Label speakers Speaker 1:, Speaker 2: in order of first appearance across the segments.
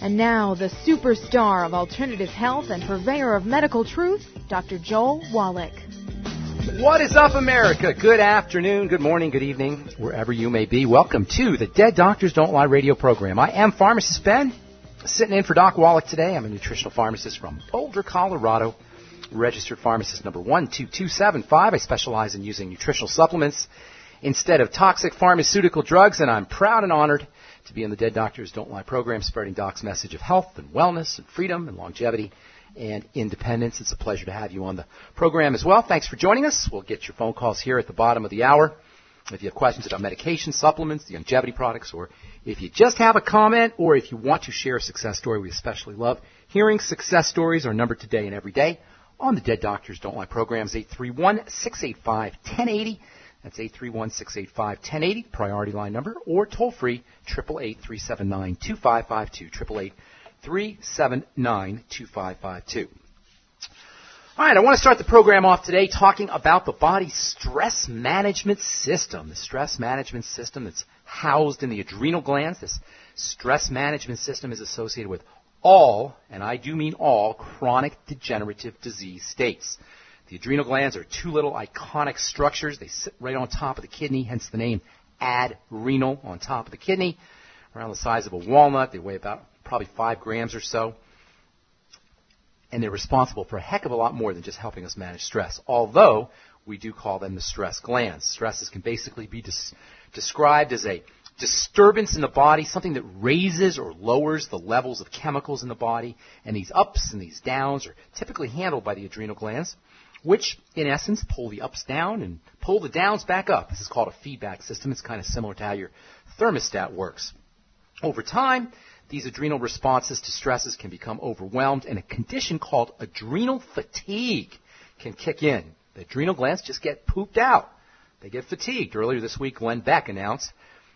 Speaker 1: And now, the superstar of alternative health and purveyor of medical truth, Dr. Joel Wallach.
Speaker 2: What is up, America? Good afternoon, good morning, good evening, wherever you may be. Welcome to the Dead Doctors Don't Lie radio program. I am Pharmacist Ben, sitting in for Doc Wallach today. I'm a nutritional pharmacist from Boulder, Colorado, registered pharmacist number 12275. I specialize in using nutritional supplements instead of toxic pharmaceutical drugs, and I'm proud and honored to be in the Dead Doctors Don't Lie program, spreading Doc's message of health and wellness and freedom and longevity and independence. It's a pleasure to have you on the program as well. Thanks for joining us. We'll get your phone calls here at the bottom of the hour. If you have questions about medication, supplements, the Youngevity products, or if you just have a comment, or if you want to share a success story, we especially love hearing success stories. Our number today and every day on the Dead Doctors Don't Lie program is 831-685-1080. That's 831-685-1080, priority line number, or toll free, 888-379-2552, 888-379-2552. All right, I want to start the program off today talking about the body's stress management system. The stress management system that's housed in the adrenal glands. This stress management system is associated with all, and I do mean all, chronic degenerative disease states. The adrenal glands are two little iconic structures. They sit right on top of the kidney, hence the name adrenal on top of the kidney, around the size of a walnut. They weigh about probably five grams or so. And they're responsible for a heck of a lot more than just helping us manage stress. Although we do call them the stress glands. Stresses can basically be des- described as a disturbance in the body, something that raises or lowers the levels of chemicals in the body. And these ups and these downs are typically handled by the adrenal glands, which in essence pull the ups down and pull the downs back up. This is called a feedback system. It's kind of similar to how your thermostat works. Over time, these adrenal responses to stresses can become overwhelmed, and a condition called adrenal fatigue can kick in. The adrenal glands just get pooped out. They get fatigued. Earlier this week, Glenn Beck announced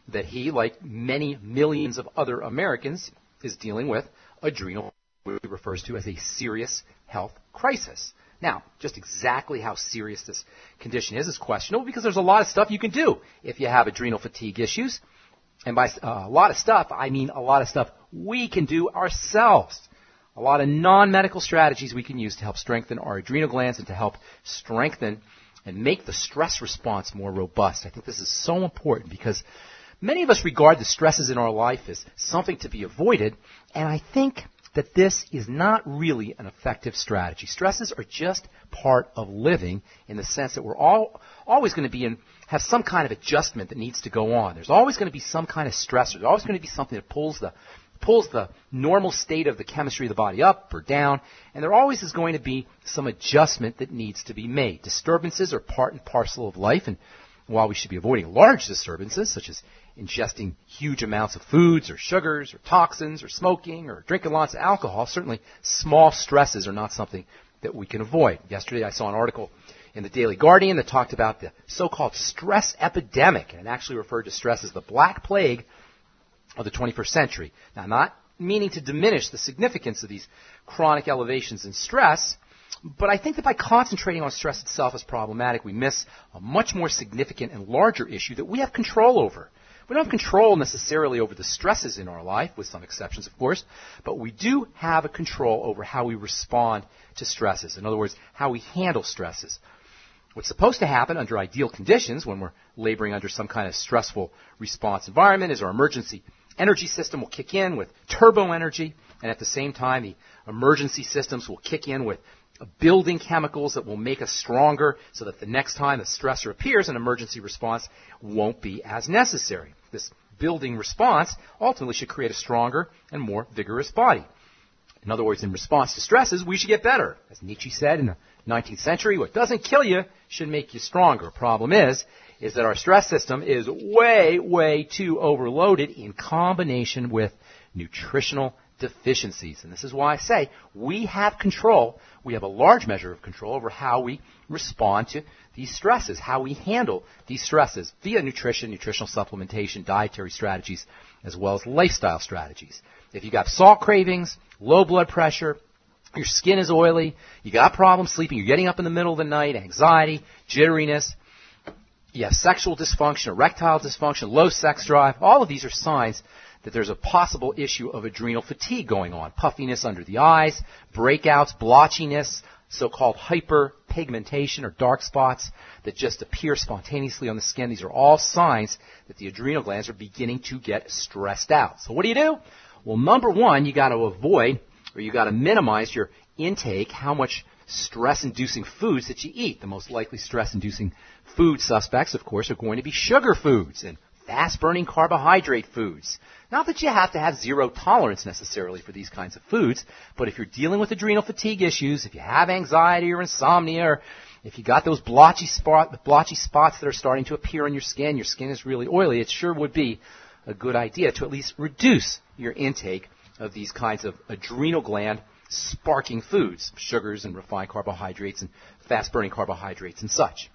Speaker 2: that he, like many millions of other Americans, is dealing with adrenal, which he refers to as a serious health crisis. Now, just exactly how serious this condition is is questionable because there's a lot of stuff you can do if you have adrenal fatigue issues. And by uh, a lot of stuff, I mean a lot of stuff we can do ourselves. A lot of non-medical strategies we can use to help strengthen our adrenal glands and to help strengthen and make the stress response more robust. I think this is so important because many of us regard the stresses in our life as something to be avoided, and I think that this is not really an effective strategy. Stresses are just part of living in the sense that we're all always going to be in have some kind of adjustment that needs to go on. There's always going to be some kind of stressor. There's always going to be something that pulls the pulls the normal state of the chemistry of the body up or down, and there always is going to be some adjustment that needs to be made. Disturbances are part and parcel of life, and while we should be avoiding large disturbances, such as ingesting huge amounts of foods or sugars or toxins or smoking or drinking lots of alcohol, certainly small stresses are not something that we can avoid. Yesterday I saw an article in the Daily Guardian that talked about the so-called stress epidemic and actually referred to stress as the black plague of the 21st century. Now, not meaning to diminish the significance of these chronic elevations in stress, but I think that by concentrating on stress itself as problematic, we miss a much more significant and larger issue that we have control over. We don't have control necessarily over the stresses in our life, with some exceptions, of course, but we do have a control over how we respond to stresses. In other words, how we handle stresses. What's supposed to happen under ideal conditions when we're laboring under some kind of stressful response environment is our emergency energy system will kick in with turbo energy, and at the same time, the emergency systems will kick in with building chemicals that will make us stronger so that the next time a stressor appears, an emergency response won't be as necessary. This building response ultimately should create a stronger and more vigorous body. In other words, in response to stresses, we should get better. As Nietzsche said in the 19th century, what doesn't kill you should make you stronger. Problem is, is that our stress system is way, way too overloaded in combination with nutritional deficiencies. And this is why I say we have control, we have a large measure of control over how we respond to these stresses, how we handle these stresses via nutrition, nutritional supplementation, dietary strategies, as well as lifestyle strategies. If you've got salt cravings, low blood pressure, your skin is oily, you got problems sleeping, you're getting up in the middle of the night, anxiety, jitteriness, you have sexual dysfunction, erectile dysfunction, low sex drive, all of these are signs that there's a possible issue of adrenal fatigue going on. Puffiness under the eyes, breakouts, blotchiness, so-called hyperpigmentation or dark spots that just appear spontaneously on the skin. These are all signs that the adrenal glands are beginning to get stressed out. So what do you do? Well, number one, you got to avoid or you got to minimize your intake, how much stress-inducing foods that you eat. The most likely stress-inducing food suspects, of course, are going to be sugar foods and fast-burning carbohydrate foods. Not that you have to have zero tolerance necessarily for these kinds of foods, but if you're dealing with adrenal fatigue issues, if you have anxiety or insomnia, or if you got those blotchy, spot, blotchy spots that are starting to appear on your skin, your skin is really oily, it sure would be a good idea to at least reduce your intake of these kinds of adrenal gland sparking foods, sugars and refined carbohydrates and fast burning carbohydrates and such.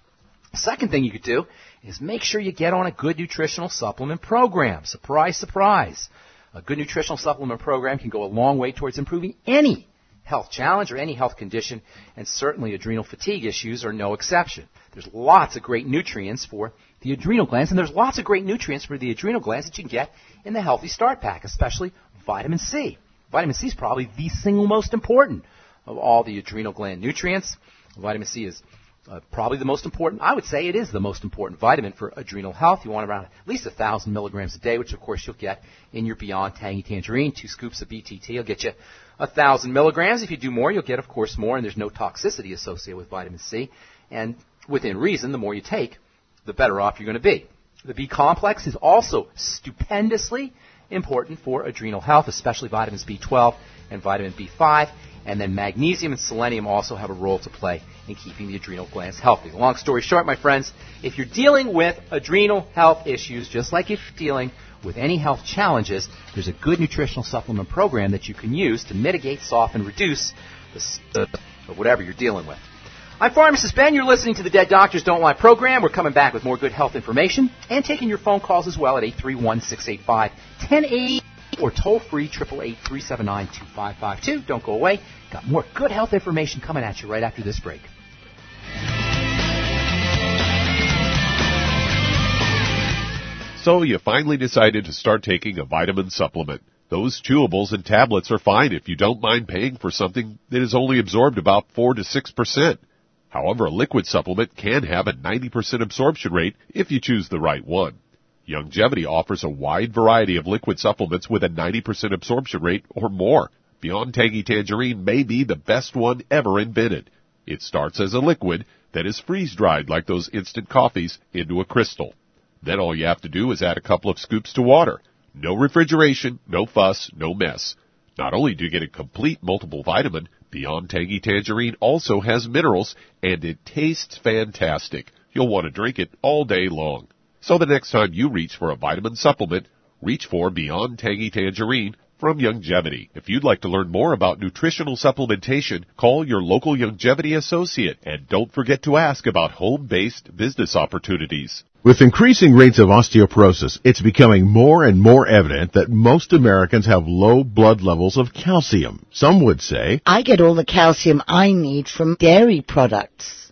Speaker 2: Second thing you could do is make sure you get on a good nutritional supplement program. Surprise, surprise. A good nutritional supplement program can go a long way towards improving any health challenge or any health condition, and certainly adrenal fatigue issues are no exception. There's lots of great nutrients for the adrenal glands, and there's lots of great nutrients for the adrenal glands that you can get in the Healthy Start Pack, especially vitamin C. Vitamin C is probably the single most important of all the adrenal gland nutrients. Vitamin C is uh, probably the most important. I would say it is the most important vitamin for adrenal health. You want around at least a thousand milligrams a day, which of course you'll get in your Beyond Tangy Tangerine. Two scoops of BTT will get you a thousand milligrams. If you do more, you'll get, of course, more, and there's no toxicity associated with vitamin C. And within reason, the more you take, the better off you're going to be. The B complex is also stupendously important for adrenal health, especially vitamins B12 and vitamin B5. And then magnesium and selenium also have a role to play in keeping the adrenal glands healthy. Long story short, my friends, if you're dealing with adrenal health issues, just like if you're dealing with any health challenges, there's a good nutritional supplement program that you can use to mitigate, soften, reduce the, whatever you're dealing with. I'm Pharmacist Ben. You're listening to the Dead Doctors Don't Lie program. We're coming back with more good health information and taking your phone calls as well at 831-685-1080 or toll free 888-379-2552. Don't go away. Got more good health information coming at you right after this break.
Speaker 3: So you finally decided to start taking a vitamin supplement. Those chewables and tablets are fine if you don't mind paying for something that is only absorbed about 4 to 6%. However, a liquid supplement can have a 90% absorption rate if you choose the right one. Youngevity offers a wide variety of liquid supplements with a 90% absorption rate or more. Beyond Tangy Tangerine may be the best one ever invented. It starts as a liquid that is freeze dried like those instant coffees into a crystal. Then all you have to do is add a couple of scoops to water. No refrigeration, no fuss, no mess. Not only do you get a complete multiple vitamin, Beyond Tangy Tangerine also has minerals and it tastes fantastic. You'll want to drink it all day long. So the next time you reach for a vitamin supplement, reach for Beyond Tangy Tangerine from Youngevity. If you'd like to learn more about nutritional supplementation, call your local Youngevity associate and don't forget to ask about home-based business opportunities.
Speaker 4: With increasing rates of osteoporosis, it's becoming more and more evident that most Americans have low blood levels of calcium. Some would say,
Speaker 5: I get all the calcium I need from dairy products.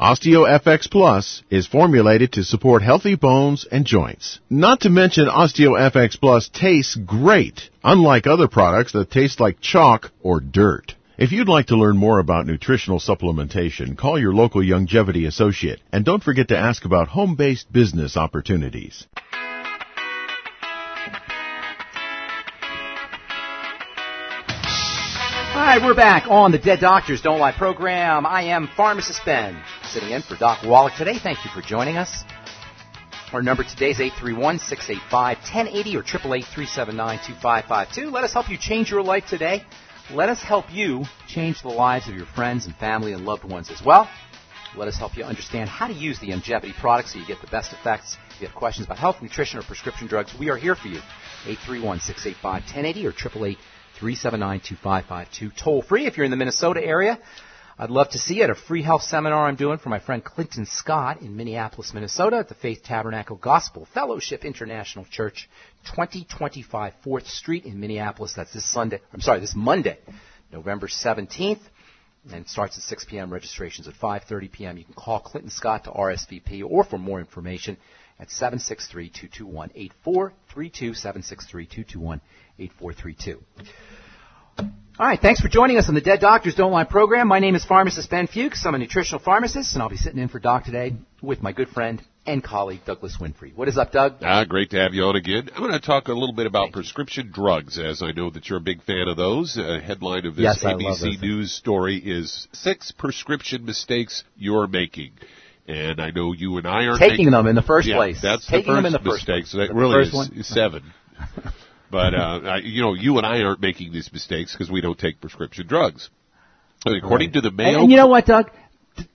Speaker 4: OsteoFX Plus is formulated to support healthy bones and joints. Not to mention OsteoFX Plus tastes great, unlike other products that taste like chalk or dirt. If you'd like to learn more about nutritional supplementation, call your local Youngevity associate and don't forget to ask about home-based business opportunities.
Speaker 2: Right, we're back on the Dead Doctors Don't Lie program. I am Pharmacist Ben, sitting in for Doc Wallach today. Thank you for joining us. Our number today is 831-685-1080 or 888-379-2552. Let us help you change your life today. Let us help you change the lives of your friends and family and loved ones as well. Let us help you understand how to use the Youngevity products so you get the best effects. If you have questions about health, nutrition, or prescription drugs, we are here for you. 831-685-1080 or 888-379-2552. Toll free if you're in the Minnesota area. I'd love to see you at a free health seminar I'm doing for my friend Clinton Scott in Minneapolis, Minnesota at the Faith Tabernacle Gospel Fellowship International Church, 2025 4th Street in Minneapolis. That's this Sunday. I'm sorry, this Monday, November 17th. And starts at 6 p.m. Registrations at 5:30 p.m. You can call Clinton Scott to RSVP or for more information at 763-221-8432, 763-221-8432. All right, thanks for joining us on the Dead Doctors Don't Lie program. My name is pharmacist Ben Fuchs. I'm a nutritional pharmacist, and I'll be sitting in for Doc today with my good friend and colleague Douglas Winfrey. What is up, Doug?
Speaker 3: Ah, great to have you on again. I'm going to talk a little bit about Thank prescription you. drugs, as I know that you're a big fan of those. A headline of this
Speaker 2: yes,
Speaker 3: ABC News story is six prescription mistakes you're making. And I know you and I are
Speaker 2: taking
Speaker 3: making,
Speaker 2: them in the first
Speaker 3: yeah,
Speaker 2: place.
Speaker 3: That's
Speaker 2: taking
Speaker 3: the
Speaker 2: them in the
Speaker 3: mistake.
Speaker 2: first
Speaker 3: so that really
Speaker 2: is
Speaker 3: one? seven. But uh, you know, you and I aren't making these mistakes because we don't take prescription drugs. According
Speaker 2: right.
Speaker 3: to the Mayo,
Speaker 2: and, and, you know what, Doug?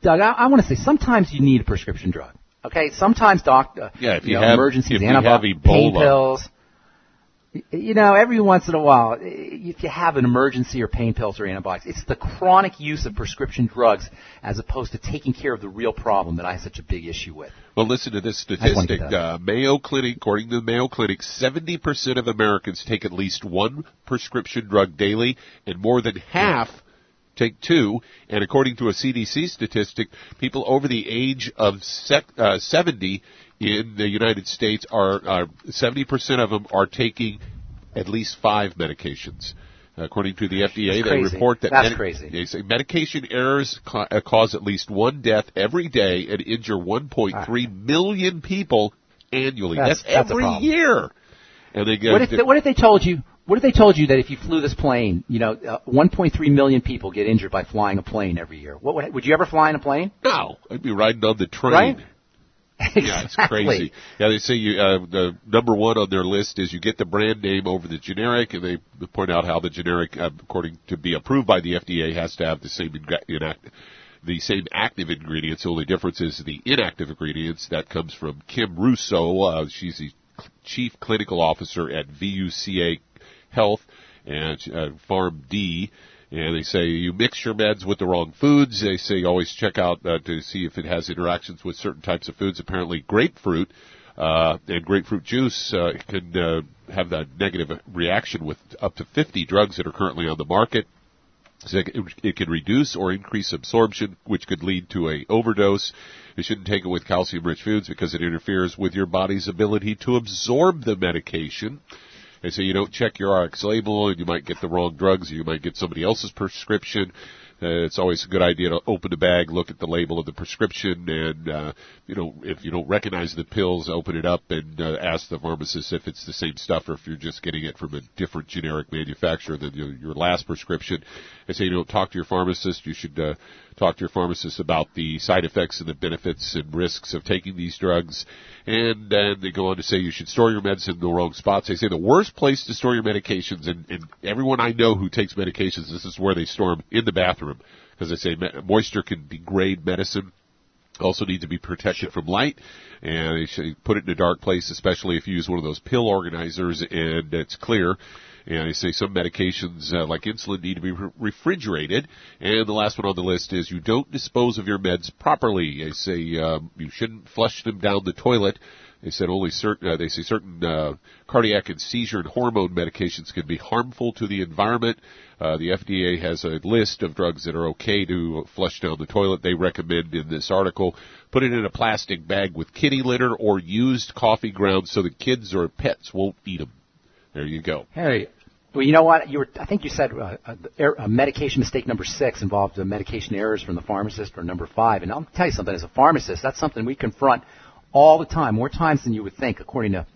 Speaker 2: Doug, I, I want to say sometimes you need a prescription drug. Okay, sometimes doc, uh,
Speaker 3: yeah, if you,
Speaker 2: you know,
Speaker 3: have
Speaker 2: emergencies,
Speaker 3: if have
Speaker 2: pain pills. You know, every once in a while, if you have an emergency or pain pills or antibiotics, it's the chronic use of prescription drugs as opposed to taking care of the real problem that I have such a big issue with.
Speaker 3: Well, listen to this statistic. Uh, Mayo Clinic, according to the Mayo Clinic, 70% of Americans take at least one prescription drug daily, and more than half take two. And according to a CDC statistic, people over the age of uh, 70 in the United States are, are 70% of them are taking at least five medications. According to the FDA, they report that
Speaker 2: That's crazy.
Speaker 3: They say medication errors ca- uh, cause at least one death every day and injure 1.3 million people annually.
Speaker 2: That's,
Speaker 3: that's,
Speaker 2: that's
Speaker 3: every year. And they get,
Speaker 2: what if they, what if they told you? What if they told you that if you flew this plane, you know, uh, 1.3 million people get injured by flying a plane every year? What would, would you ever fly in a plane?
Speaker 3: No, I'd be riding on the train.
Speaker 2: Right?
Speaker 3: Exactly. Yeah, it's crazy. Yeah, they say you, uh, the number one on their list is you get the brand name over the generic, and they point out how the generic, uh, according to be approved by the FDA, has to have the same the same active ingredients. The only difference is the inactive ingredients. That comes from Kim Russo. Uh, she's the chief clinical officer at VUCA Health and uh, PharmD. And they say you mix your meds with the wrong foods. They say always check out uh, to see if it has interactions with certain types of foods. Apparently, grapefruit uh, and grapefruit juice uh, can uh, have that negative reaction with up to 50 drugs that are currently on the market. So it, it can reduce or increase absorption, which could lead to a overdose. You shouldn't take it with calcium-rich foods because it interferes with your body's ability to absorb the medication. They say you don't check your RX label and you might get the wrong drugs or you might get somebody else's prescription. Uh, it's always a good idea to open the bag, look at the label of the prescription, and uh, you know if you don't recognize the pills, open it up and uh, ask the pharmacist if it's the same stuff or if you're just getting it from a different generic manufacturer than your, your last prescription. They say you don't talk to your pharmacist. You should uh, talk to your pharmacist about the side effects and the benefits and risks of taking these drugs. And then they go on to say you should store your meds in the wrong spots. They say the worst place to store your medications, and, and everyone I know who takes medications, this is where they store them in the bathroom because they say moisture can degrade medicine also need to be protected from light and they should put it in a dark place especially if you use one of those pill organizers and it's clear and they say some medications uh, like insulin need to be re- refrigerated and the last one on the list is you don't dispose of your meds properly they say um, you shouldn't flush them down the toilet they said only certain, uh, they say certain uh, cardiac and seizure and hormone medications can be harmful to the environment. Uh, the FDA has a list of drugs that are okay to flush down the toilet. They recommend in this article put it in a plastic bag with kitty litter or used coffee grounds so the kids or pets won't eat them. There you go.
Speaker 2: Harry, well, you know what? You were, I think you said uh, a medication mistake number six involved uh, medication errors from the pharmacist, or number five. And I'll tell you something. As a pharmacist, that's something we confront all the time, more times than you would think, according to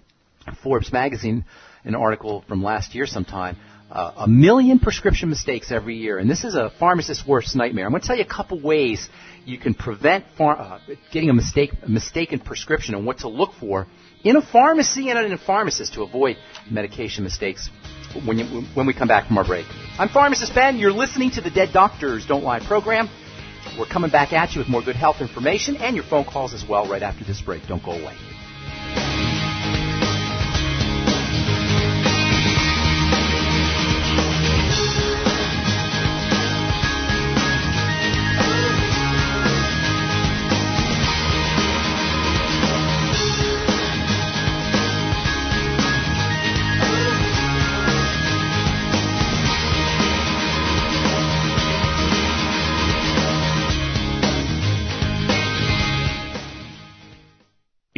Speaker 2: Forbes magazine, an article from last year sometime. Uh, a million prescription mistakes every year, and this is a pharmacist's worst nightmare. I'm going to tell you a couple ways you can prevent phar- uh, getting a mistake, a mistaken prescription, and what to look for in a pharmacy and in a pharmacist to avoid medication mistakes. When, you, when we come back from our break, I'm Pharmacist Ben. You're listening to the Dead Doctors Don't Lie program. We're coming back at you with more good health information and your phone calls as well right after this break. Don't go away.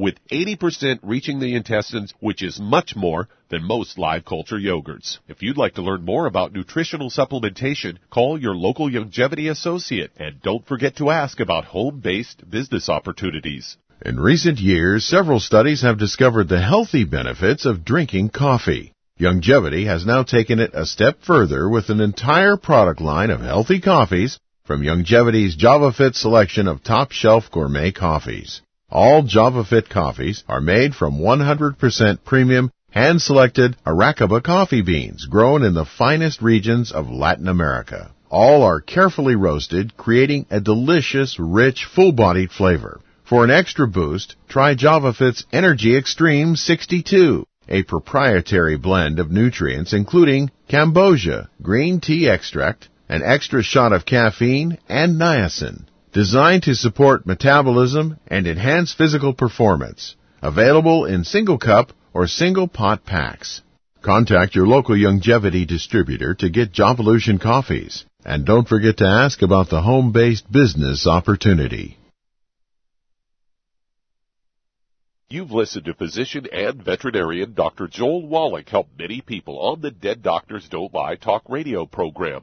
Speaker 3: with 80% reaching the intestines, which is much more than most live culture yogurts. If you'd like to learn more about nutritional supplementation, call your local Youngevity associate and don't forget to ask about home-based business opportunities.
Speaker 4: In recent years, several studies have discovered the healthy benefits of drinking coffee. Youngevity has now taken it a step further with an entire product line of healthy coffees from Youngevity's JavaFit selection of top shelf gourmet coffees. All JavaFit coffees are made from 100% premium hand-selected Arabica coffee beans grown in the finest regions of Latin America. All are carefully roasted, creating a delicious, rich, full-bodied flavor. For an extra boost, try JavaFit's Energy Extreme 62 a proprietary blend of nutrients including cambogia, green tea extract, an extra shot of caffeine, and niacin, designed to support metabolism and enhance physical performance. Available in single cup or single pot packs. Contact your local Youngevity distributor to get Javalution coffees. And don't forget to ask about the home-based business opportunity.
Speaker 3: You've listened to physician and veterinarian Dr. Joel Wallach help many people on the Dead Doctors Don't Lie talk radio program.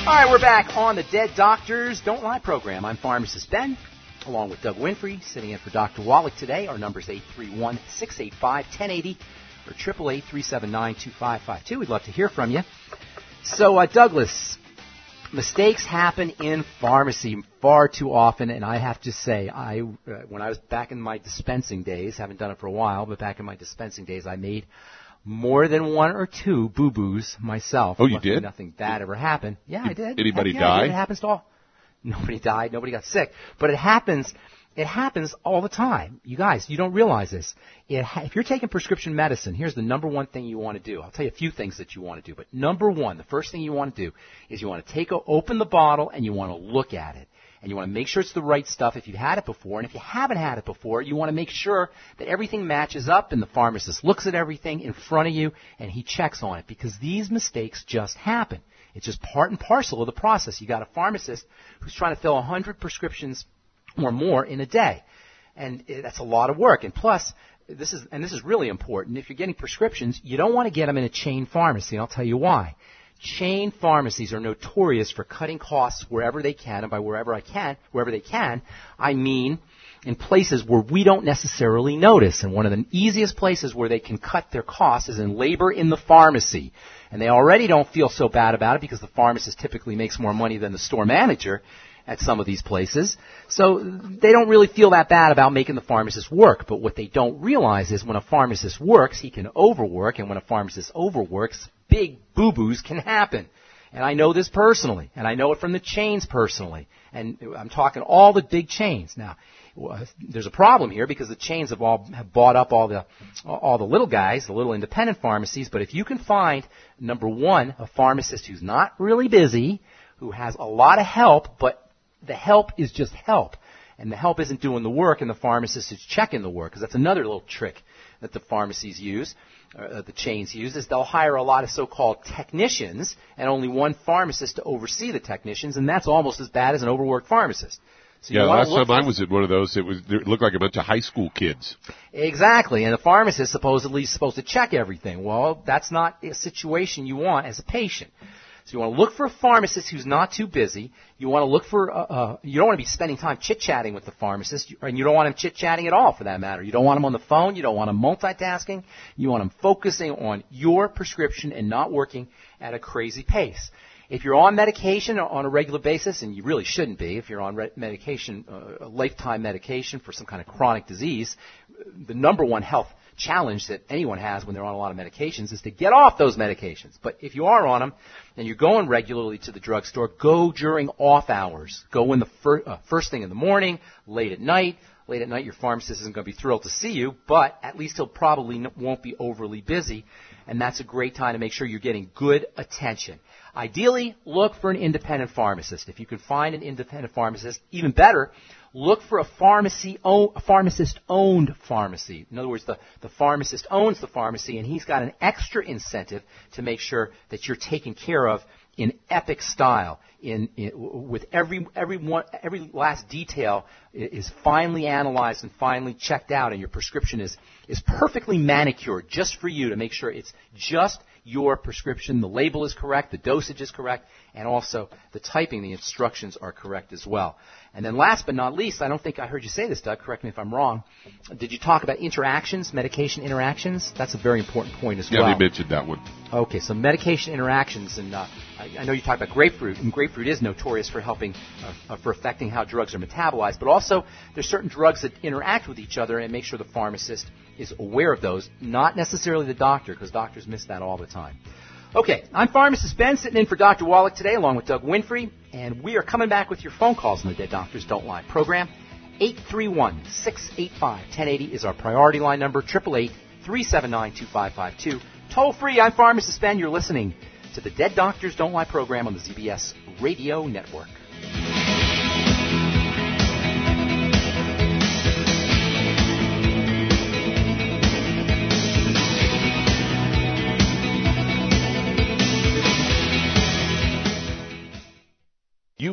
Speaker 2: All right, we're back on the Dead Doctors Don't Lie program. I'm Pharmacist Ben, along with Doug Winfrey, sitting in for Dr. Wallach today. Our number is 831-685-1080 or 888-379-2552. We'd love to hear from you. So, uh, Douglas, mistakes happen in pharmacy far too often, and I have to say, I uh, when I was back in my dispensing days, haven't done it for a while, but back in my dispensing days, I made more than one or two boo boos myself.
Speaker 3: Oh, you
Speaker 2: Luckily,
Speaker 3: did?
Speaker 2: Nothing bad ever happened. Yeah, I did.
Speaker 3: Anybody
Speaker 2: Heck yeah,
Speaker 3: die?
Speaker 2: It happens to all. Nobody died. Nobody got sick. But it happens. It happens all the time. You guys, you don't realize this. It ha- if you're taking prescription medicine, here's the number one thing you want to do. I'll tell you a few things that you want to do, but number one, the first thing you want to do is you want to take a, open the bottle and you want to look at it and you want to make sure it's the right stuff if you've had it before. And if you haven't had it before, you want to make sure that everything matches up and the pharmacist looks at everything in front of you and he checks on it because these mistakes just happen. It's just part and parcel of the process. You got a pharmacist who's trying to fill 100 prescriptions or more in a day. And that's a lot of work. And plus, this is, and this is really important, if you're getting prescriptions, you don't want to get them in a chain pharmacy. I'll tell you why. Chain pharmacies are notorious for cutting costs wherever they can, and by wherever I can, wherever they can, I mean in places where we don't necessarily notice. And one of the easiest places where they can cut their costs is in labor in the pharmacy. And they already don't feel so bad about it because the pharmacist typically makes more money than the store manager at some of these places. So they don't really feel that bad about making the pharmacist work. But what they don't realize is when a pharmacist works, he can overwork, and when a pharmacist overworks, big boo-boos can happen. And I know this personally, and I know it from the chains personally. And I'm talking all the big chains. Now, there's a problem here because the chains have all have bought up all the all the little guys, the little independent pharmacies. But if you can find number one, a pharmacist who's not really busy, who has a lot of help, but the help is just help, and the help isn't doing the work, and the pharmacist is checking the work, because that's another little trick that the pharmacies use, uh, the chains use, is they'll hire a lot of so-called technicians, and only one pharmacist to oversee the technicians, and that's almost as bad as an overworked pharmacist.
Speaker 3: So yeah, last time I was in one of those, it was it looked like a bunch of high school kids.
Speaker 2: Exactly, and the pharmacist supposedly is supposed to check everything. Well, that's not a situation you want as a patient. So you want to look for a pharmacist who's not too busy. You want to look for, uh, uh, you don't want to be spending time chit-chatting with the pharmacist, and you don't want him chit-chatting at all for that matter. You don't want him on the phone. You don't want him multitasking. You want him focusing on your prescription and not working at a crazy pace. If you're on medication on a regular basis, and you really shouldn't be, if you're on medication, uh, lifetime medication for some kind of chronic disease, the number one health challenge that anyone has when they're on a lot of medications is to get off those medications. But if you are on them and you're going regularly to the drugstore, go during off hours. Go in the fir- uh, first thing in the morning, late at night. Late at night, your pharmacist isn't going to be thrilled to see you, but at least he'll probably n- won't be overly busy, and that's a great time to make sure you're getting good attention. Ideally, look for an independent pharmacist. If you can find an independent pharmacist, even better, look for a pharmacy, a pharmacist owned pharmacy. In other words, the, the pharmacist owns the pharmacy and he's got an extra incentive to make sure that you're taken care of in epic style, in, in, with every every one every last detail is finely analyzed and finally checked out, and your prescription is is perfectly manicured just for you to make sure it's just your prescription. The label is correct, the dosage is correct, and also the typing, the instructions are correct as well. And then last but not least, I don't think I heard you say this, Doug, correct me if I'm wrong. Did you talk about interactions, medication interactions? That's a very important point as
Speaker 3: yeah,
Speaker 2: well.
Speaker 3: Yeah, they mentioned that one.
Speaker 2: Okay, so medication interactions, and uh, I, I, know you talked about grapefruit, and grapefruit is notorious for helping, uh, uh, for affecting how drugs are metabolized, but also there's certain drugs that interact with each other and make sure the pharmacist is aware of those, not necessarily the doctor, because doctors miss that all the time. Okay, I'm pharmacist Ben, sitting in for Dr. Wallach today, along with Doug Winfrey, and we are coming back with your phone calls on the Dead Doctors Don't Lie program. 831-685-1080 is our priority line number, 888-379-2552. Toll free, I'm pharmacist Ben. You're listening to the Dead Doctors Don't Lie program on the ZBS Radio Network.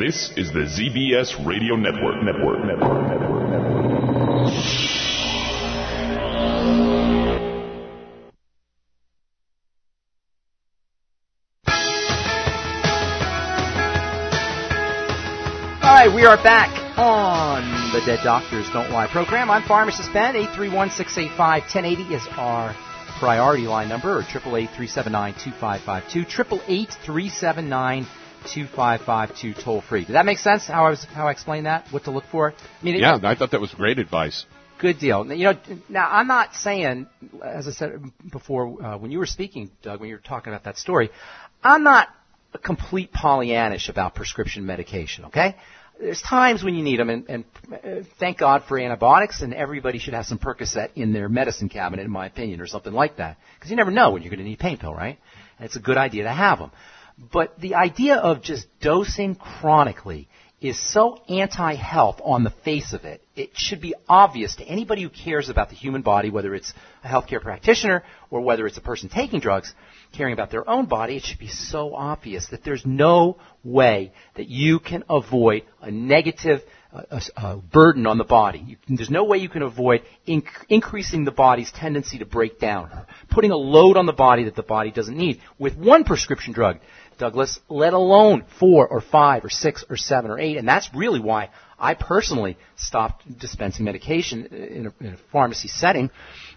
Speaker 6: This is the ZBS Radio Network. Network. Network. Network. Network.
Speaker 2: All right, we are back on the Dead Doctors Don't Lie program. I'm Pharmacist Ben. 831-685-1080 is our priority line number, or 888-379-2552. 888-379-2552 toll free. Did that make sense? How I was how I explained that? What to look for? I
Speaker 3: mean, yeah, I thought that was great advice.
Speaker 2: Good deal. You know, now I'm not saying, as I said before, uh, when you were speaking, Doug, when you were talking about that story, I'm not a complete Pollyannish about prescription medication. Okay, there's times when you need them, and, and uh, thank God for antibiotics, and everybody should have some Percocet in their medicine cabinet, in my opinion, or something like that, because you never know when you're going to need pain pill, right? And it's a good idea to have them. But the idea of just dosing chronically is so anti-health on the face of it. It should be obvious to anybody who cares about the human body, whether it's a healthcare practitioner or whether it's a person taking drugs, caring about their own body, it should be so obvious that there's no way that you can avoid a negative uh, uh, burden on the body. You, there's no way you can avoid inc- increasing the body's tendency to break down, putting a load on the body that the body doesn't need with one prescription drug. Douglas, let alone four or five or six or seven or eight. And that's really why I personally stopped dispensing medication in a, in a pharmacy setting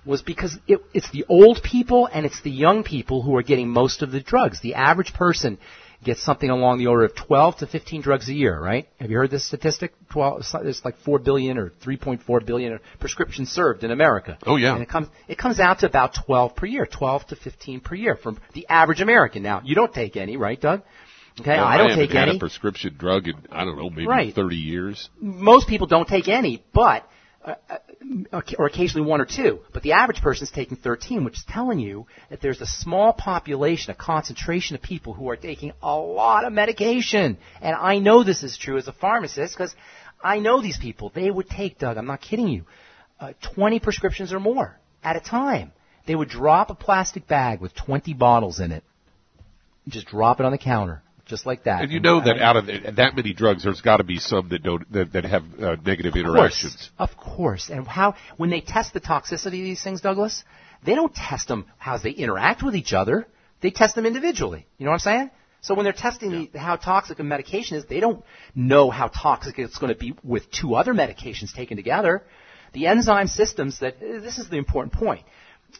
Speaker 2: was because it, it's the old people and it's the young people who are getting most of the drugs. The average person gets something along the order of 12 to 15 drugs a year, right? Have you heard this statistic? 12, it's like 4 billion or 3.4 billion prescriptions served in America.
Speaker 3: Oh yeah.
Speaker 2: And it comes, it comes out to about 12 per year, 12 to 15 per year from the average American. Now, you don't take any, right, Doug? Okay,
Speaker 3: well,
Speaker 2: I don't take any.
Speaker 3: I
Speaker 2: take
Speaker 3: had
Speaker 2: any.
Speaker 3: a prescription drug in, I don't know, maybe
Speaker 2: right.
Speaker 3: 30 years.
Speaker 2: Most people don't take any, but uh, or occasionally one or two, but the average person is taking 13, which is telling you that there's a small population, a concentration of people who are taking a lot of medication. And I know this is true as a pharmacist because I know these people. They would take, Doug, I'm not kidding you, uh, 20 prescriptions or more at a time. They would drop a plastic bag with 20 bottles in it, just drop it on the counter just like that.
Speaker 3: And you know that out of that many drugs, there's got to be some that don't that, that have uh, negative interactions.
Speaker 2: Of course, and how when they test the toxicity of these things, Douglas, they don't test them how they interact with each other. They test them individually. You know what I'm saying? So when they're testing yeah. the, how toxic a medication is, they don't know how toxic it's going to be with two other medications taken together. The enzyme systems that this is the important point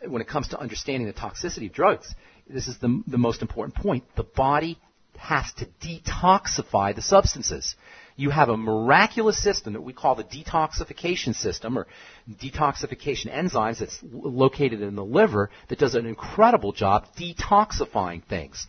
Speaker 2: when it comes to understanding the toxicity of drugs. This is the the most important point. The body has to detoxify the substances. You have a miraculous system that we call the detoxification system or detoxification enzymes that's located in the liver that does an incredible job detoxifying things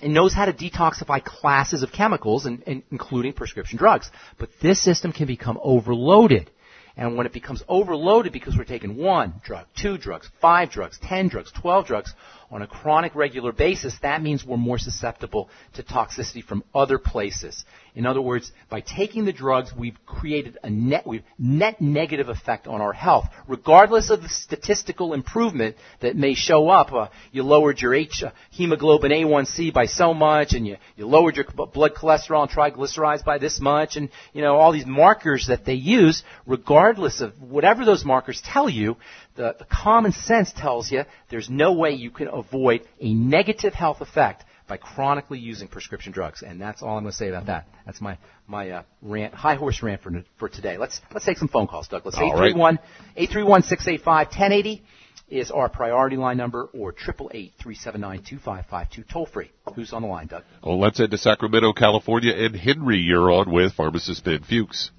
Speaker 2: and knows how to detoxify classes of chemicals, and, and including prescription drugs. But this system can become overloaded. And when it becomes overloaded because we're taking one drug, two drugs, five drugs, ten drugs, twelve drugs, on a chronic regular basis, that means we're more susceptible to toxicity from other places. In other words, by taking the drugs, we've created a net, we've net negative effect on our health, regardless of the statistical improvement that may show up. Uh, you lowered your H, uh, hemoglobin A1C by so much, and you, you lowered your blood cholesterol and triglycerides by this much, and you know all these markers that they use. Regardless of whatever those markers tell you, the, the common sense tells you there's no way you can avoid a negative health effect by chronically using prescription drugs. And that's all I'm going to say about that. That's my my uh, rant, high horse rant for for today. Let's let's take some phone calls, Douglas. 831 831 685 1080 is our priority line number, or triple eight three seven nine two five five two toll free. Who's on the line, Doug?
Speaker 3: Well, let's head to Sacramento, California, and Henry, you're on with pharmacist Ben Fuchs.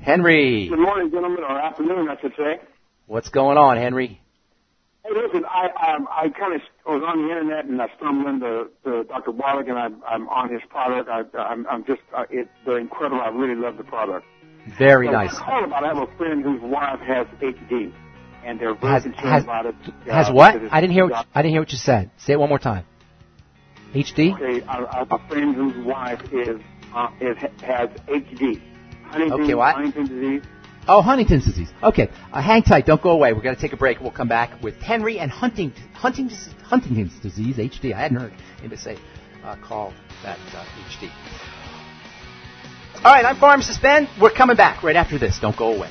Speaker 2: Henry.
Speaker 7: Good morning, gentlemen, or afternoon, I should say.
Speaker 2: What's going on, Henry?
Speaker 7: Hey, listen, I um, I kind of was on the internet and I stumbled into to Dr. Wallach and I'm I'm on his product. I, I'm I'm just uh, it, they're incredible. I really love the product.
Speaker 2: Very
Speaker 7: so
Speaker 2: nice.
Speaker 7: I about. I have a friend whose wife has HD, and they're very
Speaker 2: Has-
Speaker 7: concerned
Speaker 2: has-
Speaker 7: about it.
Speaker 2: Has
Speaker 7: uh,
Speaker 2: what? I didn't hear. What, I didn't hear what you said. Say it one more time. HD.
Speaker 7: Okay, I, I a friend whose wife is uh, is has HD. Huntington,
Speaker 2: Okay, what?
Speaker 7: Huntington disease.
Speaker 2: Oh, Huntington's disease. Okay, uh, hang tight. Don't go away. We're going to take a break. We'll come back with Henry and Huntington, Huntington's, Huntington's disease, HD. I hadn't heard anybody say uh, call that uh, HD. All right, I'm Pharmacist Ben. We're coming back right after this. Don't go away.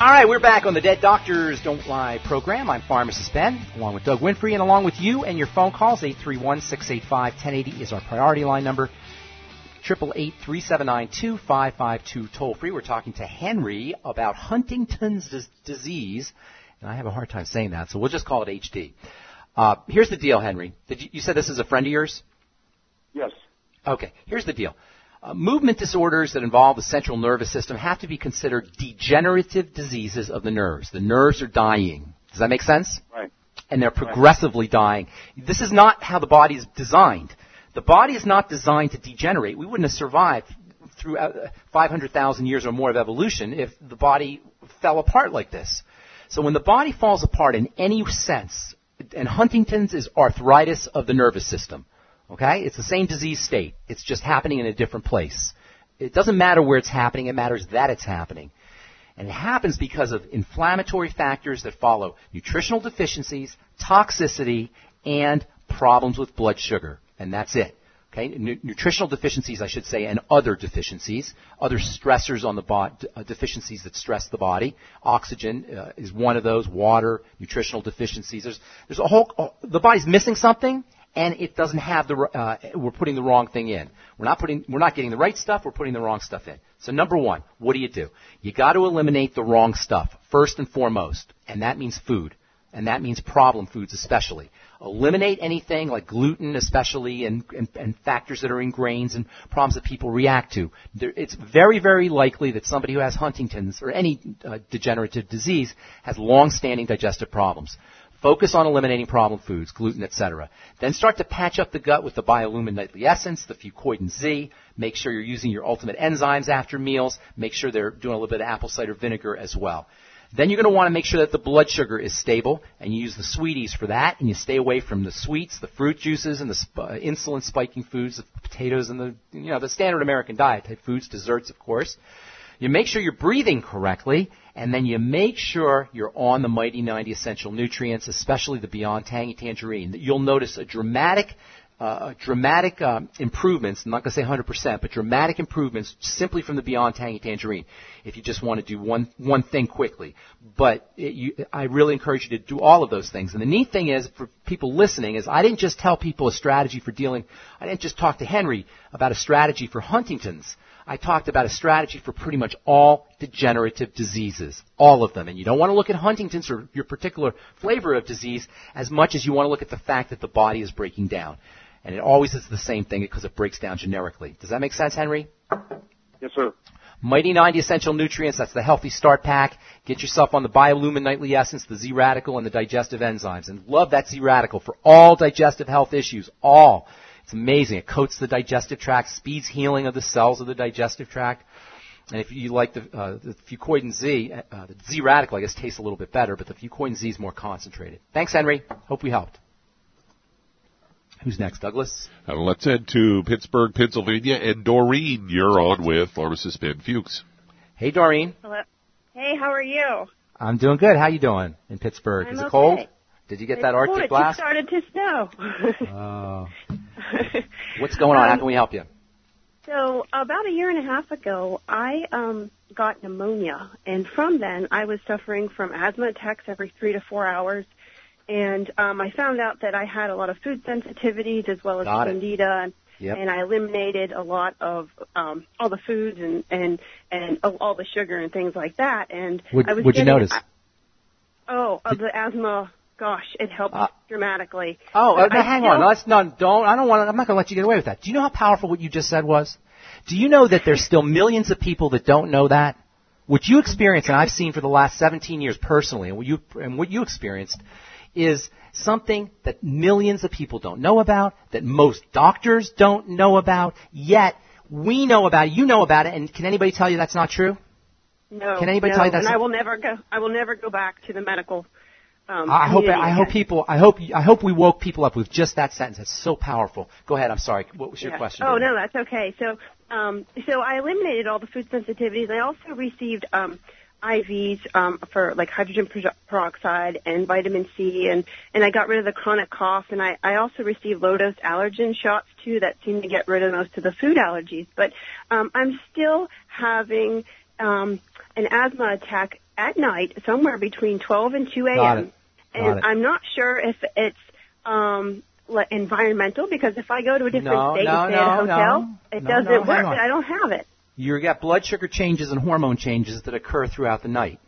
Speaker 2: All right, we're back on the Dead Doctors Don't Lie program. I'm Pharmacist Ben, along with Doug Winfrey, and along with you and your phone calls. 831-685-1080 is our priority line number. 888-379-2552 toll free. We're talking to Henry about Huntington's dis- disease, and I have a hard time saying that, so we'll just call it HD. Uh, here's the deal, Henry. Did you, you said this is a friend of yours?
Speaker 7: Yes.
Speaker 2: Okay, here's the deal. Uh, movement disorders that involve the central nervous system have to be considered degenerative diseases of the nerves. The nerves are dying. Does that make sense?
Speaker 7: Right.
Speaker 2: And they're progressively dying. This is not how the body is designed. The body is not designed to degenerate. We wouldn't have survived through uh, 500,000 years or more of evolution if the body fell apart like this. So when the body falls apart in any sense, and Huntington's is arthritis of the nervous system. Okay? It's the same disease state. It's just happening in a different place. It doesn't matter where it's happening, it matters that it's happening. And it happens because of inflammatory factors that follow nutritional deficiencies, toxicity, and problems with blood sugar. And that's it. Okay, N- nutritional deficiencies, I should say, and other deficiencies, other stressors on the body, uh, deficiencies that stress the body. Oxygen uh, is one of those. Water, nutritional deficiencies. There's, there's a whole. Uh, the body's missing something, and it doesn't have the. Uh, we're putting the wrong thing in. We're not putting. We're not getting the right stuff. We're putting the wrong stuff in. So number one, what do you do? You got to eliminate the wrong stuff first and foremost, and that means food, and that means problem foods especially eliminate anything like gluten, especially, and, and, and, factors that are in grains and problems that people react to. There, it's very, very likely that somebody who has Huntington's or any uh, degenerative disease has long-standing digestive problems. Focus on eliminating problem foods, gluten, etc. Then start to patch up the gut with the Biolumin Nightly Essence, the Fucoidan Z. Make sure you're using your ultimate enzymes after meals. Make sure they're doing a little bit of apple cider vinegar as well. Then you're going to want to make sure that the blood sugar is stable, and you use the sweeties for that, and you stay away from the sweets, the fruit juices, and the sp- uh, insulin spiking foods, the potatoes, and the you know the standard American diet type foods, desserts, of course. You make sure you're breathing correctly, and then you make sure you're on the Mighty 90 essential nutrients, especially the Beyond Tangy Tangerine. You'll notice a dramatic uh, dramatic um, improvements, I'm not going to say 100%, but dramatic improvements simply from the Beyond Tangy Tangerine if you just want to do one, one thing quickly. But it, you, I really encourage you to do all of those things. And the neat thing is, for people listening, is I didn't just tell people a strategy for dealing, I didn't just talk to Henry about a strategy for Huntington's. I talked about a strategy for pretty much all degenerative diseases. All of them. And you don't want to look at Huntington's or your particular flavor of disease as much as you want to look at the fact that the body is breaking down. And it always is the same thing because it breaks down generically. Does that make sense, Henry?
Speaker 7: Yes, sir.
Speaker 2: Mighty 90 Essential Nutrients, that's the Healthy Start Pack. Get yourself on the Biolumin Nightly Essence, the Z-Radical, and the digestive enzymes. And love that Z-Radical for all digestive health issues. All. It's amazing. It coats the digestive tract, speeds healing of the cells of the digestive tract. And if you like the, uh, the Fucoidan Z, uh, the Z-Radical, I guess tastes a little bit better, but the Fucoidan Z is more concentrated. Thanks, Henry. Hope we helped. Who's next, Douglas?
Speaker 3: Uh, let's head to Pittsburgh, Pennsylvania, and Doreen, you're on with pharmacist Ben Fuchs.
Speaker 2: Hey, Doreen.
Speaker 8: Hello. Hey, how are you?
Speaker 2: I'm doing good. How you doing in Pittsburgh?
Speaker 8: I'm
Speaker 2: Is it
Speaker 8: okay.
Speaker 2: cold? Did you get that Arctic
Speaker 8: cold.
Speaker 2: blast?
Speaker 8: It started to snow.
Speaker 2: Oh. What's going on? How can we help you?
Speaker 8: So about a year and a half ago, I um, got pneumonia, and from then I was suffering from asthma attacks every three to four hours. And um, I found out that I had a lot of food sensitivities as well as
Speaker 2: Got it.
Speaker 8: candida,
Speaker 2: Yep.
Speaker 8: and I eliminated a lot of um, all the foods and and and all the sugar and things like that. And
Speaker 2: Would-
Speaker 8: I was
Speaker 2: would you
Speaker 8: getting,
Speaker 2: notice?
Speaker 8: Oh, of the asthma. Gosh, it helped
Speaker 2: Uh,
Speaker 8: dramatically.
Speaker 2: Oh, hang on. Let's not. Don't. I don't want. I'm not going to let you get away with that. Do you know how powerful what you just said was? Do you know that there's still millions of people that don't know that? What you experienced, and I've seen for the last 17 years personally, and what you and what you experienced, is something that millions of people don't know about, that most doctors don't know about. Yet we know about it. You know about it. And can anybody tell you that's not true?
Speaker 8: No.
Speaker 2: Can anybody
Speaker 8: no,
Speaker 2: tell you that's
Speaker 8: And I will never go. I will never go back to the medical. Um,
Speaker 2: I hope I hope people I hope I hope we woke people up with just that sentence. It's so powerful. Go ahead. I'm sorry. What was your
Speaker 8: Yeah.
Speaker 2: question?
Speaker 8: Oh no, that's okay. So, um, so I eliminated all the food sensitivities. I also received um, IVs um, for like hydrogen per- peroxide and vitamin C, and and I got rid of the chronic cough. And I I also received low dose allergen shots too that seem to get rid of most of the food allergies. But um, I'm still having um, an asthma attack at night, somewhere between 12 and 2
Speaker 2: Got
Speaker 8: a.m. And
Speaker 2: it.
Speaker 8: I'm not sure if it's um, environmental because if I go to a different
Speaker 2: No,
Speaker 8: state
Speaker 2: no,
Speaker 8: and stay at a hotel,
Speaker 2: no.
Speaker 8: it
Speaker 2: No,
Speaker 8: doesn't
Speaker 2: no,
Speaker 8: work. I don't have it.
Speaker 2: You got blood sugar changes and hormone changes that occur throughout the night.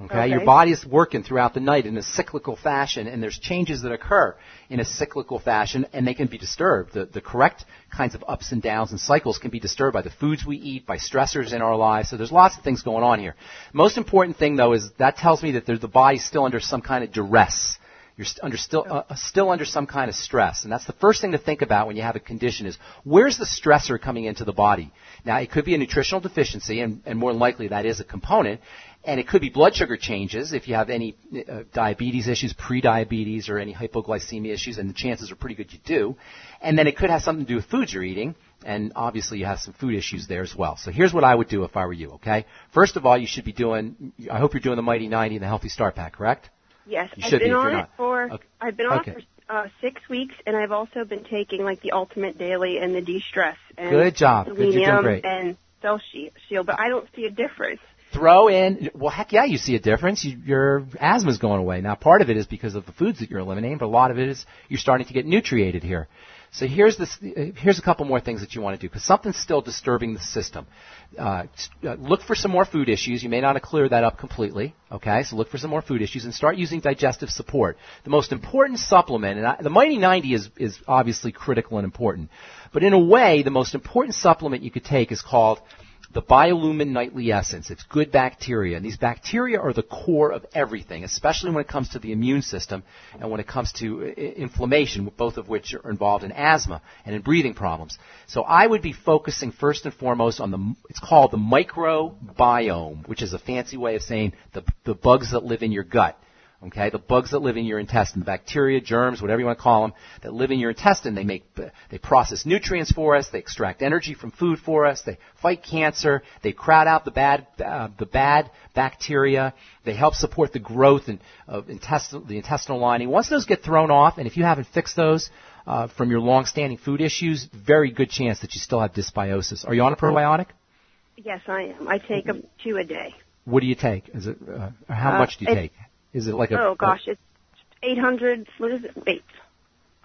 Speaker 2: Okay?
Speaker 8: Okay.
Speaker 2: Your body is working throughout the night in a cyclical fashion, and there's changes that occur in a cyclical fashion, and they can be disturbed. The, the correct kinds of ups and downs and cycles can be disturbed by the foods we eat, by stressors in our lives. So there's lots of things going on here. Most important thing, though, is that tells me that the body's still under some kind of duress. You're st- under still, uh, uh, still under some kind of stress. And that's the first thing to think about when you have a condition is where's the stressor coming into the body? Now, it could be a nutritional deficiency, and, and more than likely that is a component. And it could be blood sugar changes if you have any uh, diabetes issues, pre-diabetes, or any hypoglycemia issues, and the chances are pretty good you do. And then it could have something to do with foods you're eating, and obviously you have some food issues there as well. So here's what I would do if I were you, okay? First of all, you should be doing, I hope you're doing the Mighty 90 and the Healthy Start Pack, correct?
Speaker 8: Yes,
Speaker 2: You
Speaker 8: I've
Speaker 2: should
Speaker 8: been
Speaker 2: be
Speaker 8: on it
Speaker 2: not.
Speaker 8: for
Speaker 2: Okay.
Speaker 8: I've been on
Speaker 2: Okay.
Speaker 8: for uh, six weeks, and I've also been taking like the Ultimate Daily and the De-stress. And
Speaker 2: Good job. Good, you're doing great.
Speaker 8: And Cell Shield, but I don't see a difference.
Speaker 2: Throw in well heck yeah you see a difference. You, your asthma's going away. Now part of it is because of the foods that you're eliminating but a lot of it is you're starting to get nutriated here. So here's this uh, here's a couple more things that you want to do because something's still disturbing the system. Uh, uh, look for some more food issues. You may not have cleared that up completely okay? So look for some more food issues and start using digestive support. The most important supplement and I, the mighty 90 is is obviously critical and important but in a way the most important supplement you could take is called the biolumin nightly essence. It's good bacteria. And these bacteria are the core of everything, especially when it comes to the immune system and when it comes to uh, inflammation, both of which are involved in asthma and in breathing problems. So I would be focusing first and foremost on the, it's called the microbiome, which is a fancy way of saying the, the bugs that live in your gut. Okay, the bugs that live in your intestine, the bacteria, germs, whatever you want to call them, that live in your intestine, they make, they process nutrients for us, they extract energy from food for us, they fight cancer, they crowd out the bad, uh, the bad bacteria, they help support the growth in, of intestinal, the intestinal lining. Once those get thrown off, and if you haven't fixed those uh, from your long-standing food issues, very good chance that you still have dysbiosis. Are you on a probiotic?
Speaker 8: Yes, I am. I take a two a day.
Speaker 2: What do you take? Is it uh, how
Speaker 8: Uh,
Speaker 2: much do you take? Is it like a?
Speaker 8: oh gosh, it's 800. What is it? Wait,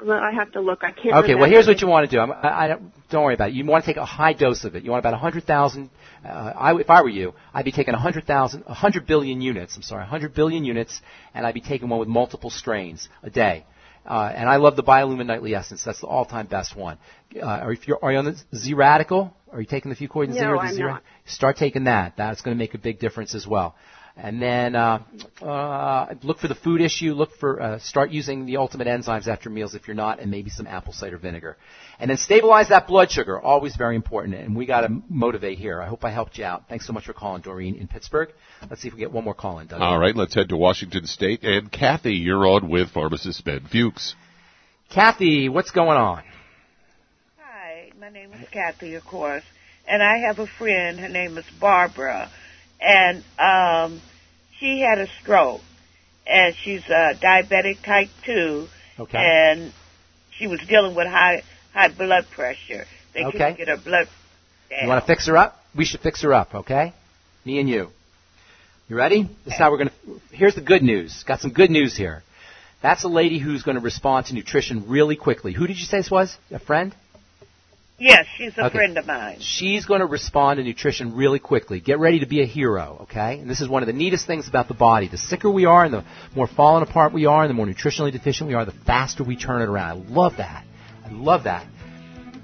Speaker 8: I have to look. I can't.
Speaker 2: Okay,
Speaker 8: remember.
Speaker 2: well, here's what you want to do. I'm, I, I don't, don't worry about it. You want to take a high dose of it. You want about a 100,000. Uh, I, if I were you, I'd be taking a 100,000, a 100 billion units. I'm sorry, a 100 billion units, and I'd be taking one with multiple strains a day. Uh, and I love the Biolumin Nightly Essence. That's the all-time best one. Uh, or if you're, are you on the Z Radical? Are you taking the Fucoidan Z
Speaker 8: No,
Speaker 2: the
Speaker 8: I'm
Speaker 2: Z
Speaker 8: not.
Speaker 2: Start taking that. That's going to make a big difference as well. And then uh, uh, look for the food issue. Look for uh, start using the ultimate enzymes after meals if you're not, and maybe some apple cider vinegar. And then stabilize that blood sugar. Always very important. And we got to motivate here. I hope I helped you out. Thanks so much for calling, Doreen in Pittsburgh. Let's see if we get one more call in. Doug.
Speaker 3: All right, let's head to Washington State. And Kathy, you're on with pharmacist Ben Fuchs.
Speaker 2: Kathy, what's going on?
Speaker 9: Hi, my name is Kathy, of course, and I have a friend. Her name is Barbara, and um, she had a stroke, and she's uh, diabetic type two,
Speaker 2: Okay.
Speaker 9: and she was dealing with high high blood pressure. They
Speaker 2: Okay.
Speaker 9: couldn't get her blood down.
Speaker 2: You want to fix her up? We should fix her up, okay? Me and you. You ready? This is how we're going to. Here's the good news. Got some good news here. That's a lady who's going to respond to nutrition really quickly. Who did you say this was? A friend?
Speaker 9: Yes, she's a
Speaker 2: Okay.
Speaker 9: friend of mine.
Speaker 2: She's going to respond to nutrition really quickly. Get ready to be a hero, okay? And this is one of the neatest things about the body. The sicker we are and the more fallen apart we are and the more nutritionally deficient we are, the faster we turn it around. I love that. I love that.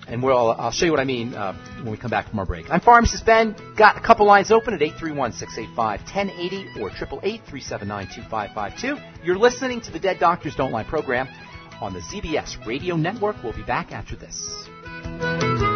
Speaker 2: And we'll, I'll show you what I mean uh, when we come back from our break. I'm Pharmacist Ben. Got a couple lines open at 831-685-1080 or 888-379-2552. You're listening to the Dead Doctors Don't Lie program on the ZBS Radio Network. We'll be back after this. うん。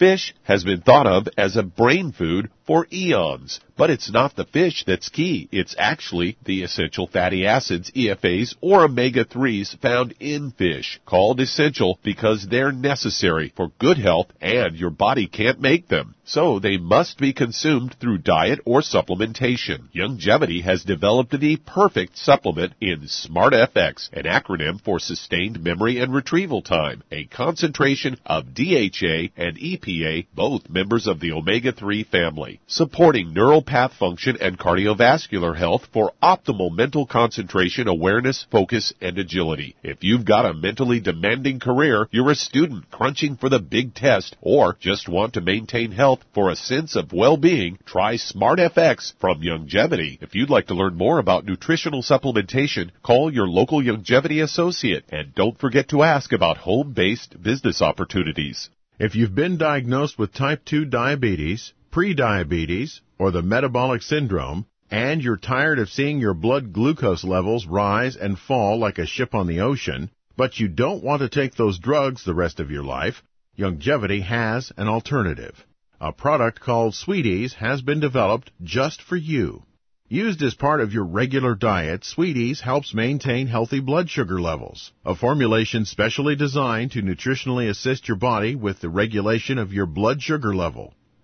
Speaker 3: Fish has been thought of as a brain food for eons, but it's not the fish that's key. It's actually the essential fatty acids, EFAs, or omega-3s found in fish, called essential because they're necessary for good health and your body can't make them. So they must be consumed through diet or supplementation. Youngevity has developed the perfect supplement in SmartFX, an acronym for sustained memory and retrieval time, a concentration of DHA and EPA EPA, both members of the omega-3 family, supporting neural path function and cardiovascular health for optimal mental concentration, awareness, focus, and agility. If you've got a mentally demanding career, you're a student crunching for the big test, or just want to maintain health for a sense of well-being, try Smart FX from Youngevity. If you'd like to learn more about nutritional supplementation, call your local Youngevity associate and don't forget to ask about home-based business opportunities.
Speaker 4: If you've been diagnosed with type 2 diabetes, prediabetes, or the metabolic syndrome, and you're tired of seeing your blood glucose levels rise and fall like a ship on the ocean, but you don't want to take those drugs the rest of your life, Youngevity has an alternative. A product called Sweeties has been developed just for you. Used as part of your regular diet, Sweeties helps maintain healthy blood sugar levels. A formulation specially designed to nutritionally assist your body with the regulation of your blood sugar level.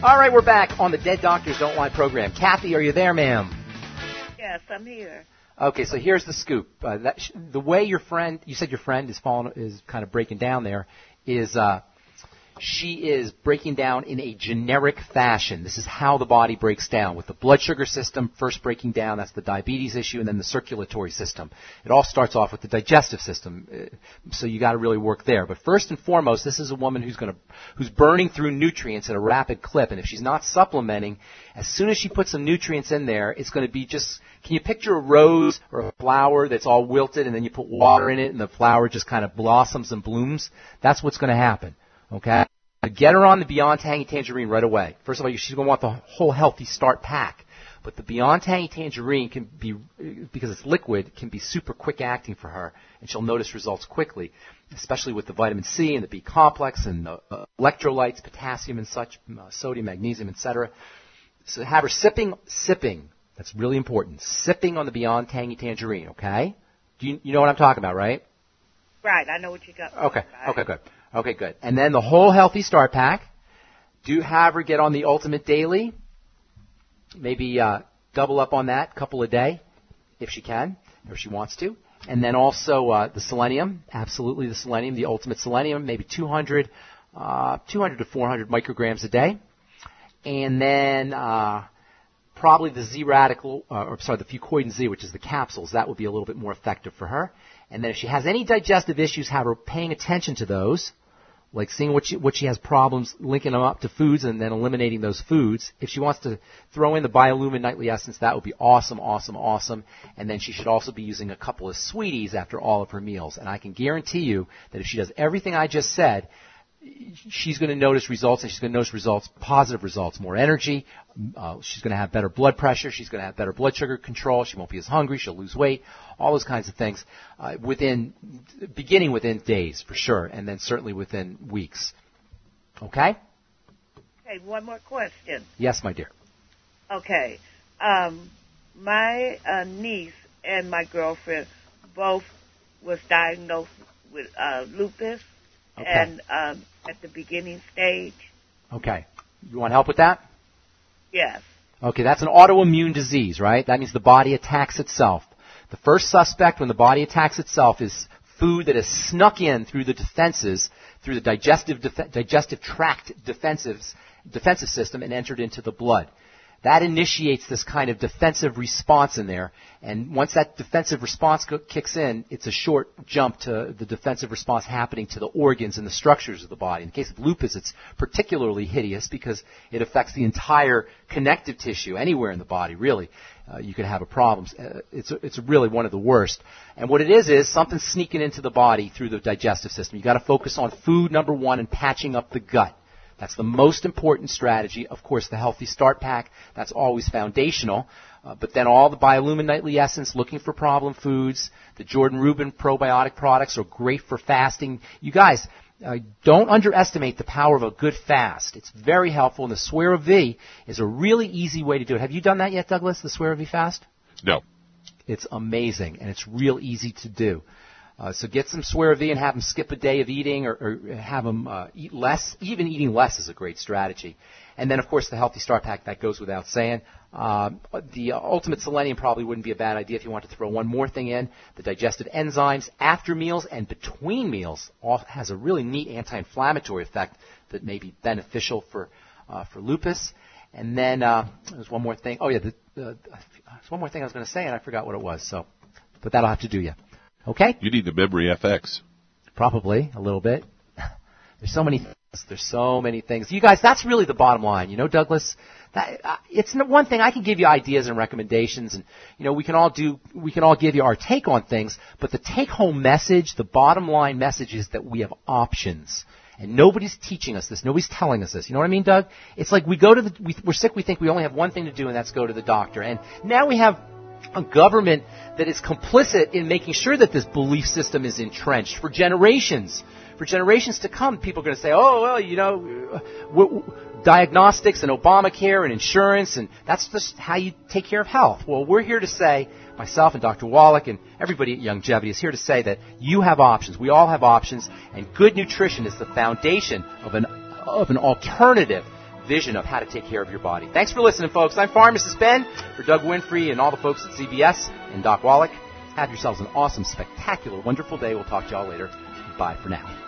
Speaker 2: All right, we're back on the Dead Doctors Don't Lie program. Kathy, are you there, ma'am?
Speaker 9: Yes, I'm here.
Speaker 2: Okay, so here's the scoop. Uh, that sh- the way your friend, you said your friend is falling, is kind of breaking down there, is uh, she is breaking down in a generic fashion. This is how the body breaks down with the blood sugar system first breaking down. That's the diabetes issue, and then the circulatory system. It all starts off with the digestive system, uh, so you got to really work there. But first and foremost, this is a woman who's going to who's burning through nutrients at a rapid clip, and if she's not supplementing, as soon as she puts some nutrients in there, it's going to be just. Can you picture a rose or a flower that's all wilted, and then you put water in it, and the flower just kind of blossoms and blooms? That's what's going to happen. Okay? Get her on the Beyond Tangy Tangerine right away. First of all, she's going to want the whole Healthy Start pack. But the Beyond Tangy Tangerine can be, because it's liquid, can be super quick acting for her, and she'll notice results quickly, especially with the vitamin C and the B complex and the uh, electrolytes, potassium and such, uh, sodium, magnesium, etc. So have her sipping, sipping. That's really important. Sipping on the Beyond Tangy Tangerine, okay? Do you, you know what I'm talking about, right?
Speaker 9: Right, I know what you got.
Speaker 2: Okay, okay, good. Okay, good. And then the whole healthy start pack. Do have her get on the ultimate daily. Maybe uh, double up on that, a couple a day, if she can, or if she wants to. And then also uh, the selenium, absolutely the selenium, the ultimate selenium, maybe 200, uh, 200 to 400 micrograms a day. And then uh, probably the Z radical, uh, or sorry, the Fucoidan Z, which is the capsules. That would be a little bit more effective for her. And then if she has any digestive issues, have her paying attention to those, like seeing what she, what she has problems, linking them up to foods and then eliminating those foods. If she wants to throw in the Biolumin Nightly Essence, that would be awesome, awesome, awesome. And then she should also be using a couple of sweeties after all of her meals. And I can guarantee you that if she does everything I just said, she's going to notice results, and she's going to notice results, positive results, more energy. Uh, she's going to have better blood pressure. She's going to have better blood sugar control. She won't be as hungry. She'll lose weight. All those kinds of things uh, within, beginning within days for sure, and then certainly within weeks. Okay.
Speaker 9: Okay, one more question.
Speaker 2: Yes, my dear.
Speaker 9: Okay, um, my uh, niece and my girlfriend both was diagnosed with uh, lupus
Speaker 2: Okay.
Speaker 9: and um, at the beginning stage.
Speaker 2: Okay. You want help with that?
Speaker 9: Yes.
Speaker 2: Okay, that's an autoimmune disease, right? That means the body attacks itself. The first suspect when the body attacks itself is food that has snuck in through the defenses, through the digestive def- digestive tract defensives, defensive system and entered into the blood. That initiates this kind of defensive response in there, and once that defensive response co- kicks in, it's a short jump to the defensive response happening to the organs and the structures of the body. In the case of lupus, it's particularly hideous because it affects the entire connective tissue anywhere in the body, really. Uh, you could have a problem. Uh, it's, it's really one of the worst. And what it is is something sneaking into the body through the digestive system. You've got to focus on food, number one, and patching up the gut. That's the most important strategy. Of course, the Healthy Start Pack, that's always foundational. Uh, but then all the Biolumin Nightly Essence, looking for problem foods. The Jordan Rubin probiotic products are great for fasting. You guys, uh, don't underestimate the power of a good fast. It's very helpful, and the SueroViv is a really easy way to do it. Have you done that yet, Douglas, the SueroViv fast?
Speaker 3: No.
Speaker 2: It's amazing, and it's real easy to do. Uh, so get some SueroViv and have them skip a day of eating or, or have them uh, eat less. Even eating less is a great strategy. And then, of course, the Healthy Start Pack, that goes without saying. Uh, the Ultimate Selenium probably wouldn't be a bad idea if you want to throw one more thing in. The digestive enzymes after meals and between meals all has a really neat anti-inflammatory effect that may be beneficial for, uh, for lupus. And then uh, there's one more thing. Oh, yeah, the, the, there's one more thing I was going to say, and I forgot what it was. So, but that'll have to do you. Okay?
Speaker 3: You need the memory FX.
Speaker 2: Probably a little bit. There's so many things. There's so many things. You guys, that's really the bottom line. You know, Douglas, that, uh, it's one thing I can give you ideas and recommendations and, you know, we can all do, we can all give you our take on things, but the take home message, the bottom line message is that we have options. And nobody's teaching us this. Nobody's telling us this. You know what I mean, Doug? It's like we go to the, we, we're sick, we think we only have one thing to do and that's go to the doctor. And now we have a government that is complicit in making sure that this belief system is entrenched for generations. For generations to come, people are going to say, oh, well, you know, w- diagnostics and Obamacare and insurance, and that's just how you take care of health. Well, we're here to say, myself and Dr. Wallach and everybody at Youngevity is here to say that you have options. We all have options, and good nutrition is the foundation of an, of an alternative vision of how to take care of your body. Thanks for listening, folks. I'm Pharmacist Ben for Doug Winfrey and all the folks at ZBS and Doc Wallach. Have yourselves an awesome, spectacular, wonderful day. We'll talk to y'all later. Bye for now.